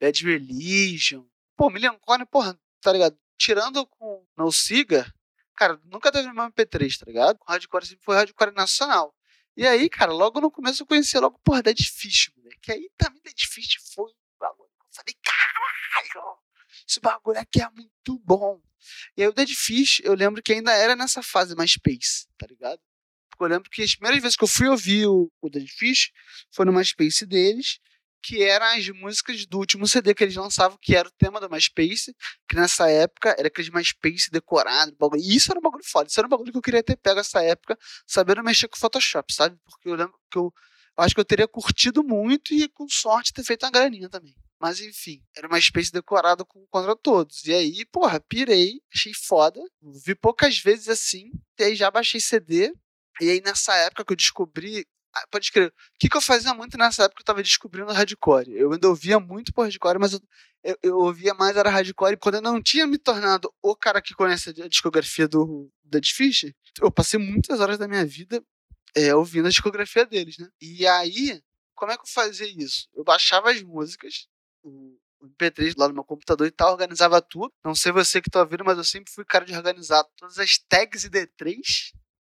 Bad Religion. Pô, Million Corner, porra, tá ligado? Tirando com No Siga, cara, nunca teve no MP3, tá ligado? O hardcore sempre foi hardcore nacional. E aí, cara, logo no começo eu conheci logo, porra, Dead Fish, moleque. Que aí também Dead Fish foi um bagulho. Eu falei, caralho, esse bagulho aqui é muito bom. E aí o Dead Fish, eu lembro que ainda era nessa fase mais space, tá ligado? Porque eu lembro que as primeiras vezes que eu fui ouvir o, o Dead Fish foi no MySpace deles que eram as músicas do último CD que eles lançavam, que era o tema do MySpace, que nessa época era aquele MySpace decorado, bagulho. E isso era um bagulho foda, isso era um bagulho que eu queria ter pego nessa época, sabendo mexer com Photoshop, sabe? Porque eu lembro que eu, eu acho que eu teria curtido muito e com sorte ter feito uma graninha também. Mas enfim, era uma espécie decorado com, contra todos. E aí, porra, pirei, achei foda. Vi poucas vezes assim. E aí já baixei CD. E aí nessa época que eu descobri pode crer. O que, que eu fazia muito nessa época? Eu tava descobrindo hardcore. Eu ainda ouvia muito por hardcore, mas eu, eu, eu, ouvia mais era hardcore. Quando eu não tinha me tornado o cara que conhece a discografia do Dead Fish, eu passei muitas horas da minha vida é, ouvindo a discografia deles, né? E aí, como é que eu fazia isso? Eu baixava as músicas, o, o MP3 lá no meu computador e tal, organizava tudo. Não sei você que tá ouvindo, mas eu sempre fui cara de organizar todas as tags ID3.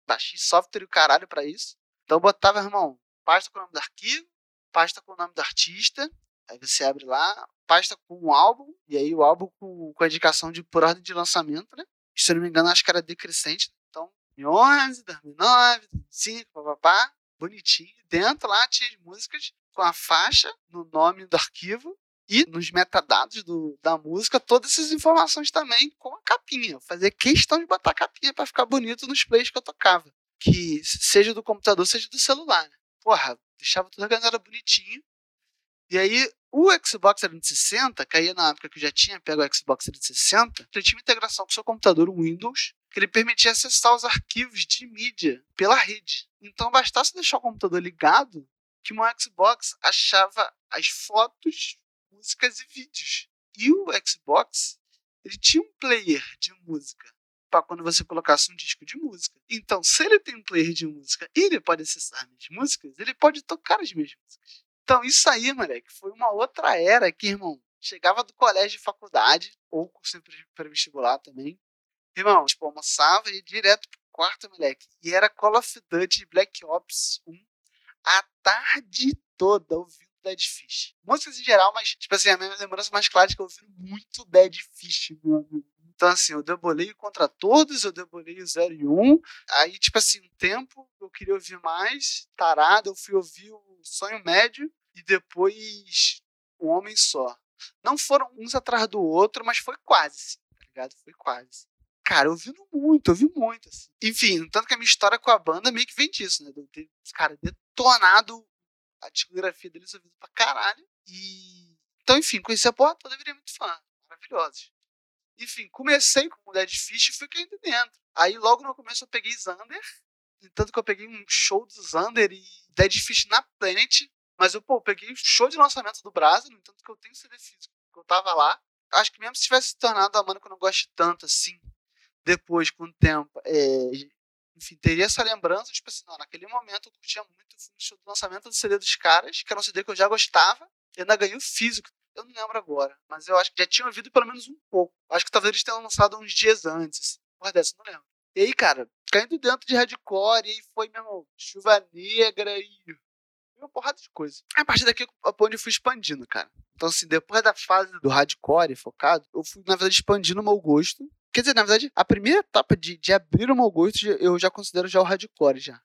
Baixei software e o caralho pra isso. Então botava, irmão, pasta com o nome do arquivo, pasta com o nome do artista, aí você abre lá, pasta com o álbum, e aí o álbum com, com a indicação de por ordem de lançamento, né? Se eu não me engano, acho que era decrescente. Então, 2011, 2009, 2005, papapá, bonitinho. Dentro lá tinha as músicas com a faixa no nome do arquivo e nos metadados do, da música, todas essas informações também com a capinha. Eu fazia questão de botar a capinha para ficar bonito nos plays que eu tocava que seja do computador, seja do celular. Né? Porra, deixava tudo organizado bonitinho. E aí, o Xbox 360, caía na época que eu já tinha pego o Xbox 360, ele tinha uma integração com o seu computador Windows, que ele permitia acessar os arquivos de mídia pela rede. Então, bastasse deixar o computador ligado, que o Xbox achava as fotos, músicas e vídeos. E o Xbox, ele tinha um player de música para quando você colocasse um disco de música. Então, se ele tem um player de música e ele pode acessar minhas músicas, ele pode tocar as minhas músicas. Então, isso aí, moleque, foi uma outra era que, irmão, chegava do colégio e faculdade, ou curso para vestibular também. Irmão, tipo, almoçava e ia direto pro quarto, moleque. E era Call of Duty Black Ops 1 a tarde toda ouvindo Dead Fish. Músicas em geral, mas, tipo assim, a minha lembrança mais clara é que eu ouvi muito Dead Fish, meu amigo. Então, assim, eu debolei contra todos, eu debolei o 0 e 1. Um. Aí, tipo assim, um tempo eu queria ouvir mais, tarado, eu fui ouvir o Sonho Médio e depois O Homem Só. Não foram uns atrás do outro, mas foi quase, tá ligado? Foi quase. Cara, eu ouvi muito, eu ouvi muito, assim. Enfim, tanto que a minha história com a banda meio que vem disso, né? De ter, cara, detonado a discografia deles ouvindo pra caralho. E. Então, enfim, conheci a porra toda, virei muito fã. Maravilhosos. Enfim, comecei com Dead Fish e caindo dentro. Aí logo no começo eu peguei Zander, tanto que eu peguei um show do Zander e Dead Fish na Planet, mas eu, pô, peguei o show de lançamento do Brasil, no entanto que eu tenho CD físico, que eu tava lá. Acho que mesmo se tivesse se tornado a banda que eu não gosto tanto assim, depois, com o tempo, é, enfim, teria essa lembrança, tipo assim, não, naquele momento eu curtia muito o show do lançamento do CD dos caras, que era um CD que eu já gostava, e ainda ganhei o físico eu não lembro agora, mas eu acho que já tinha ouvido pelo menos um pouco. Acho que talvez eles tenham lançado uns dias antes. Assim. Porra dessa, não lembro. E aí, cara, caindo dentro de hardcore, e aí foi, meu chuva negra e. Uma porrada de coisa. A partir daqui, a onde eu fui expandindo, cara. Então, assim, depois da fase do hardcore focado, eu fui, na verdade, expandindo o meu gosto. Quer dizer, na verdade, a primeira etapa de, de abrir o meu gosto, eu já considero já o hardcore, já.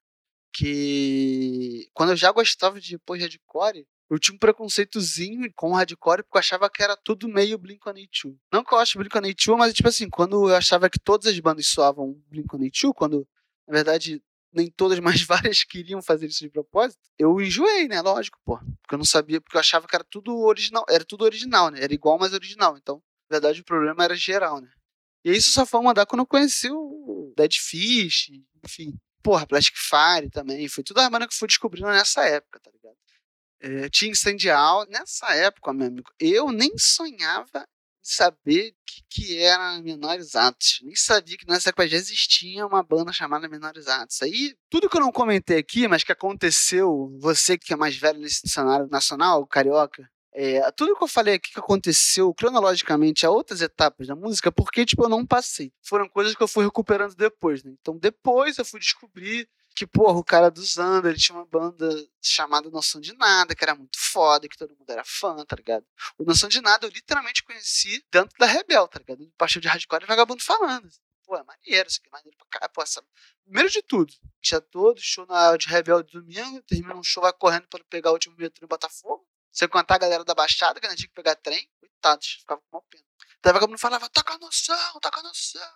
Que quando eu já gostava de depois hardcore, eu tinha um preconceitozinho com hardcore porque eu achava que era tudo meio Blink-182. Não que eu acho Blink-182, mas tipo assim, quando eu achava que todas as bandas soavam Blink-182, quando na verdade nem todas, (laughs) mas várias queriam fazer isso de propósito, eu enjoei, né? Lógico, pô. Porque eu não sabia, porque eu achava que era tudo original, era tudo original, né? Era igual, mas original. Então, na verdade, o problema era geral, né? E isso só foi mandar quando eu conheci o Dead Fish, enfim. Porra, Plastic Fire também. Foi tudo a banda que eu fui descobrindo nessa época, tá ligado? É, tinha Incendial. Nessa época, meu amigo, eu nem sonhava saber o que, que era Menores Atos. Nem sabia que nessa época já existia uma banda chamada Menores Atos. Aí, tudo que eu não comentei aqui, mas que aconteceu, você que é mais velho nesse cenário nacional, carioca, é, tudo que eu falei aqui que aconteceu cronologicamente a outras etapas da música, porque tipo, eu não passei. Foram coisas que eu fui recuperando depois, né? Então depois eu fui descobrir que, porra, o cara do Zander, ele tinha uma banda chamada Noção de Nada, que era muito foda, que todo mundo era fã, tá ligado? O Noção de Nada eu literalmente conheci dentro da Rebel, tá ligado? Pastor de hardcore e vagabundo falando. Pô, é maneiro, isso aqui é maneiro pra caralho. Pô, essa... Primeiro de tudo, tinha todo show na de Rebel de domingo, termina um show, vai correndo para pegar o último metrô em Botafogo. Você contar a galera da Baixada, que não tinha que pegar trem, coitados, ficava com uma pena. Daí vagabundo falava, toca noção, toca noção.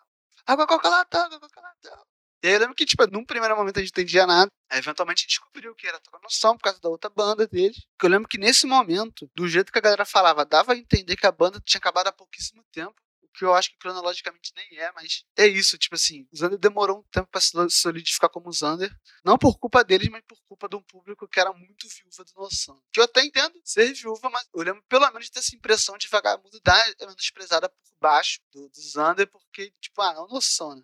Água coca latão, água coca latão. E aí eu lembro que, tipo, num primeiro momento a gente não entendia nada. Aí, eventualmente a gente descobriu que era noção por causa da outra banda dele. Que eu lembro que nesse momento, do jeito que a galera falava, dava a entender que a banda tinha acabado há pouquíssimo tempo que eu acho que cronologicamente nem é, mas é isso, tipo assim, o Zander demorou um tempo para se solidificar como Zander, não por culpa deles, mas por culpa de um público que era muito viúva do Noção. Que eu até entendo ser viúva, mas eu lembro pelo menos de ter essa impressão de vagabundo dar é menosprezada por baixo do, do Zander, porque, tipo, ah, não Noção, né?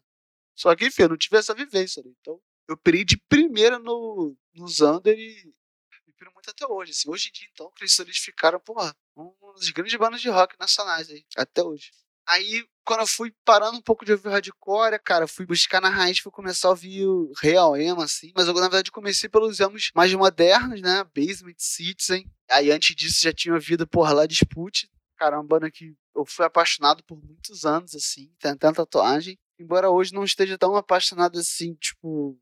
Só que, enfim, eu não tive essa vivência, né? Então, eu pirei de primeira no, no Zander e, e piro muito até hoje. Assim, hoje em dia, então, eles solidificaram, porra, um dos grandes bandas de rock nacionais aí, até hoje. Aí, quando eu fui parando um pouco de ouvir hardcore, cara, fui buscar na raiz, fui começar a ouvir o real emo, assim. Mas eu, na verdade, comecei pelos emos mais modernos, né? Basement, Citizen. Aí, antes disso, já tinha ouvido, porra, lá Dispute. Cara, uma banda que eu fui apaixonado por muitos anos, assim. Tem tanta tatuagem. Embora hoje não esteja tão apaixonado assim, tipo...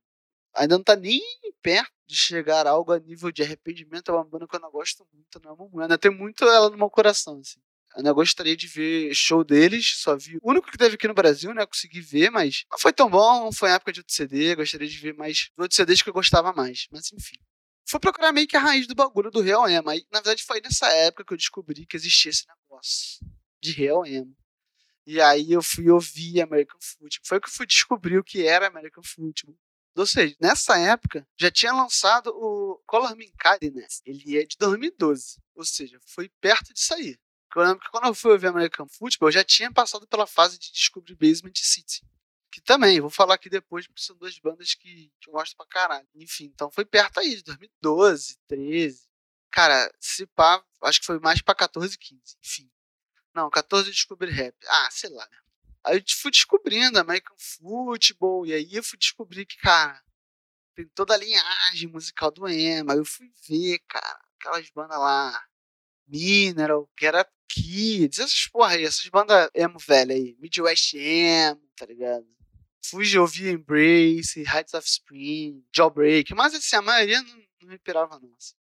Ainda não tá nem perto de chegar a algo a nível de arrependimento. É uma banda que eu não gosto muito, não muito. Ainda tem muito ela no meu coração, assim. Eu gostaria de ver show deles, só vi o único que teve aqui no Brasil, né? Consegui ver, mas não foi tão bom, foi época de outro CD, gostaria de ver mais outros CDs que eu gostava mais, mas enfim. Fui procurar meio que a raiz do bagulho do Real Emo. Aí, na verdade, foi nessa época que eu descobri que existia esse negócio de Real Emo. E aí eu fui ouvir American Football. Foi que eu fui descobrir o que era American Football. Ou seja, nessa época já tinha lançado o Color Me Kindness. Ele é de 2012. Ou seja, foi perto de sair. Eu lembro que quando eu fui ver American Football, eu já tinha passado pela fase de descobrir Basement City. Que também, vou falar aqui depois, porque são duas bandas que, que eu gosto pra caralho. Enfim, então foi perto aí, de 2012, 13. Cara, se pá, acho que foi mais pra 14, 15. Enfim. Não, 14 eu descobri rap. Ah, sei lá? Aí eu fui descobrindo American Football, e aí eu fui descobrir que, cara, tem toda a linhagem musical do emo. Aí eu fui ver, cara, aquelas bandas lá, Mineral, Get Up Kids, essas porra aí, essas bandas emo velha aí, Midwest Emo, tá ligado? Fui ouvir Embrace, Heights of Spring, Jawbreak, mas assim, a maioria não, não me pirava não, assim.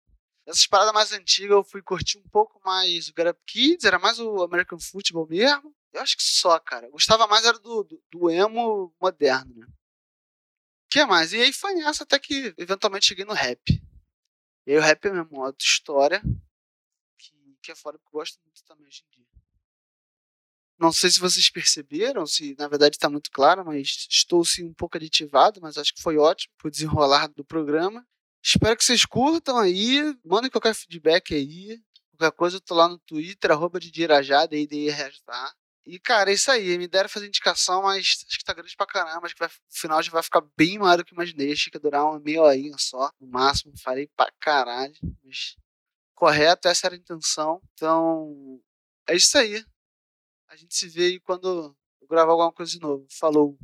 Essas paradas mais antigas eu fui curtir um pouco mais o Get Up Kids, era mais o American Football mesmo. Eu acho que só, cara. Gostava mais era do, do, do emo moderno, né? O que mais? E aí foi nessa até que eventualmente cheguei no rap. E aí o rap é mesmo, outra história que é fora, porque eu gosto muito também hoje em dia. Não sei se vocês perceberam, se na verdade está muito claro, mas estou sim um pouco aditivado, mas acho que foi ótimo pro desenrolar do programa. Espero que vocês curtam aí, mandem qualquer feedback aí. Qualquer coisa, eu tô lá no Twitter, arroba de Dirajá, tá? E, cara, é isso aí. Me deram fazer indicação, mas acho que tá grande pra caramba. Acho que vai, o final já vai ficar bem maior do que imaginei. Achei que ia durar uma meia horinha só, no máximo. Falei pra caralho. Mas correto, essa era a intenção. Então, é isso aí. A gente se vê aí quando eu gravar alguma coisa de novo. Falou!